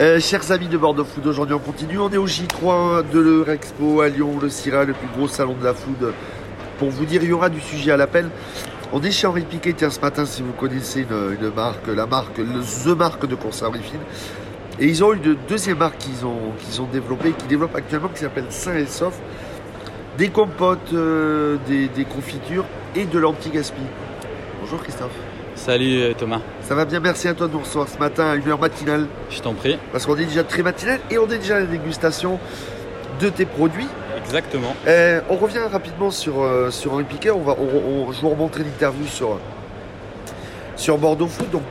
Euh, chers amis de Bordeaux Food, aujourd'hui on continue. On est au J3 de l'Eurexpo à Lyon, le CIRA, le plus gros salon de la food. Pour vous dire, il y aura du sujet à l'appel. On est chez Henri Piquet, tiens, ce matin, si vous connaissez une, marque, la marque, le, The Marque de conserverie fine. Et ils ont une deuxième marque qu'ils ont, qu'ils ont développée, qui développe actuellement, qui s'appelle Saint et Sauf. Des compotes, euh, des, des confitures et de l'anti-gaspi. Bonjour Christophe. Salut euh, Thomas. Ça va bien, merci à toi de nous recevoir ce matin à une heure matinale. Je t'en prie. Parce qu'on est déjà très matinal et on est déjà à la dégustation de tes produits. Exactement. Euh, on revient rapidement sur, euh, sur Henri Piquet. On va, on, je vous remontrer l'interview sur, sur Bordeaux Food. Donc,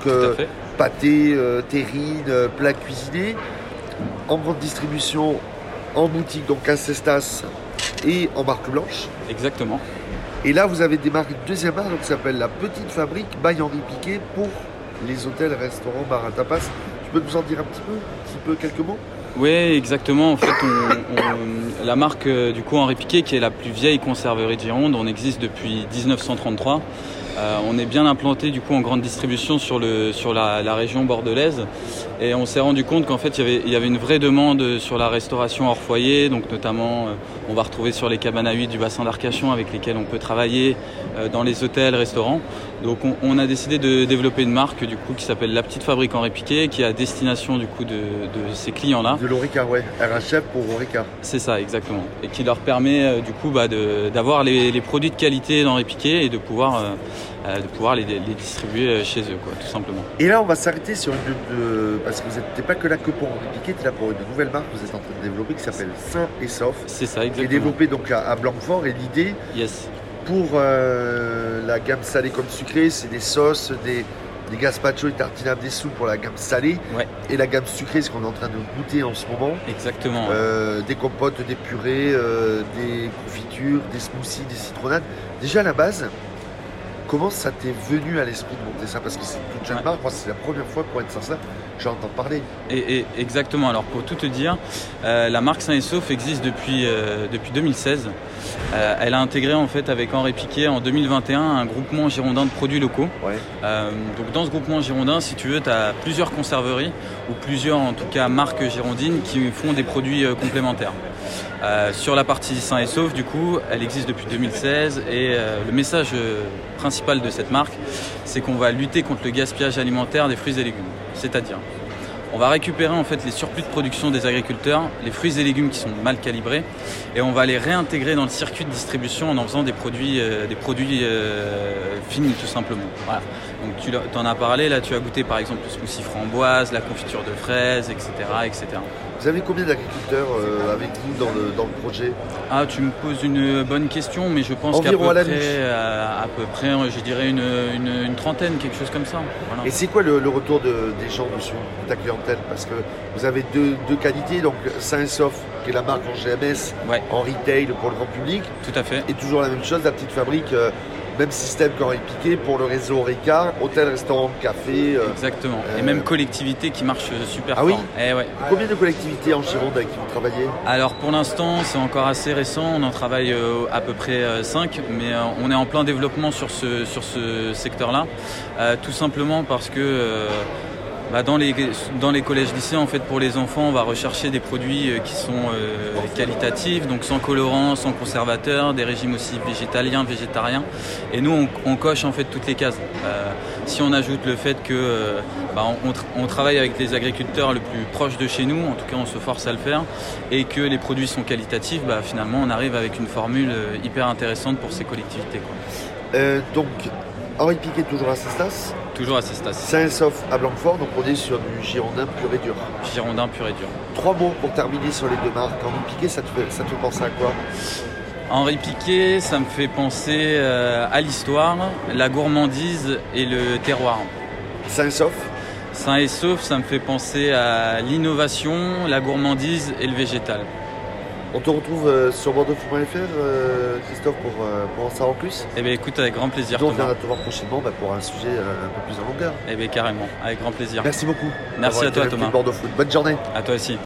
pâté, terrine, plat cuisiné. En grande distribution, en boutique, donc à Cestas et en marque blanche. Exactement. Et là, vous avez démarré une deuxième marque qui s'appelle la Petite Fabrique by Henri Piquet pour les hôtels, restaurants, bars à tapas. Tu peux nous en dire un petit peu, un petit peu quelques mots? Oui, exactement. En fait, la marque euh, du coup Henri Piquet, qui est la plus vieille conserverie de Gironde, on existe depuis 1933. Euh, on est bien implanté du coup en grande distribution sur, la, région bordelaise et on s'est rendu compte qu'en fait il y, avait, une vraie demande sur la restauration hors foyer, donc notamment euh, on va retrouver sur les cabanes à du bassin d'Arcachon avec lesquelles on peut travailler euh, dans les hôtels, restaurants. Donc on, a décidé de développer une marque du coup qui s'appelle La Petite Fabrique Henri Piquet qui est à destination du coup de, ces clients-là. De l'Orica, ouais, RHF pour Orica. C'est ça, exactement. Et qui leur permet du coup bah, d'avoir les, les, produits de qualité d'Henri Piquet et de pouvoir euh, de pouvoir les, distribuer euh, chez eux, quoi, tout simplement. Et là, on va s'arrêter sur une. parce que vous n'êtes pas que là que pour Piquet, tu es là pour une nouvelle marque que vous êtes en train de développer qui s'appelle Saint et Sauf. C'est ça, exactement. Qui est développée donc à, Blanquefort et l'idée. Yes. Pour euh, la gamme salée comme sucrée, c'est des sauces, des, des gazpacho et tartinables des sous pour la gamme salée. Ouais. Et la gamme sucrée, ce qu'on est en train de goûter en ce moment. Exactement. des compotes, des purées, des confitures, des smoothies, des citronnades. Déjà à la base, Comment ça t'est venu à l'esprit de monter ça? Parce que c'est toute jeune moi c'est la première fois pour être sincère que j'entends parler. Et, exactement, alors pour tout te dire, euh, la marque Saint et Sauf existe depuis, euh, depuis 2016. Euh, elle a intégré en fait avec Henri Piquet en 2021 un groupement girondin de produits locaux. donc dans ce groupement girondin, si tu veux, tu as plusieurs conserveries ou plusieurs en tout cas marques girondines qui font des produits complémentaires. Sur la partie sain et sauf, du coup, elle existe depuis 2016 et le message principal de cette marque, c'est qu'on va lutter contre le gaspillage alimentaire des fruits et légumes. C'est-à-dire, on va récupérer en fait les surplus de production des agriculteurs, les fruits et légumes qui sont mal calibrés, et on va les réintégrer dans le circuit de distribution en en faisant des produits, euh, des produits euh, finis tout simplement. Donc tu en as parlé, là tu as goûté par exemple le smoothie framboise, la confiture de fraises, etc. etc. Vous avez combien d'agriculteurs euh, avec vous dans le, dans le projet? Ah, tu me poses une bonne question, mais je pense qu'à peu, près, à, peu près, je dirais une, une, trentaine, quelque chose comme ça. Et c'est quoi le, retour de, des gens dessus, de ta clientèle Parce que vous avez deux, deux qualités, donc Saint Sof, qui est la marque en GMS, en retail pour le grand public. Tout à fait. Et toujours la même chose, la petite fabrique. Euh, même système qu'Henri Piqué pour le réseau Ricard, hôtel, restaurant, café. Euh, Exactement. Et même collectivité qui marche super ah fort. oui eh ouais. Combien de collectivités en Gironde avec qui vous travaillez? Alors pour l'instant, c'est encore assez récent. On en travaille euh, à peu près 5, mais on est en plein développement sur ce, sur ce secteur-là. tout simplement parce que bah, dans, les, collèges lycées, en fait, pour les enfants, on va rechercher des produits euh, qui sont euh, qualitatifs, donc sans colorants, sans conservateurs, des régimes aussi végétaliens, végétariens. Et nous, on, coche en fait toutes les cases. Euh, si on ajoute le fait que bah, travaille avec les agriculteurs le plus proche de chez nous, en tout cas on se force à le faire, et que les produits sont qualitatifs, bah, finalement on arrive avec une formule hyper intéressante pour ces collectivités. donc Henri Piquet toujours à Cestas Toujours à Cestas. Saint-Sauf à Blanquefort, donc on est sur du Girondin pur et dur. Girondin pur et dur. Trois mots pour terminer sur les deux marques. Henri Piquet, ça te fait, ça te penser à quoi? Henri Piquet, ça me fait penser euh, à l'histoire, la gourmandise et le terroir. Saint-Sauf Saint et sauf, ça me fait penser à l'innovation, la gourmandise et le végétal. On te retrouve euh, sur bordeaux.fr, euh, Christophe, pour, euh, pour, en savoir plus Eh bien, écoute, avec grand plaisir. Donc, on va te voir prochainement bah, pour un sujet un peu plus en longueur. Eh bien, carrément, avec grand plaisir. Merci beaucoup. Merci à toi, Thomas. Bordeaux Foot. Bonne journée. À toi aussi.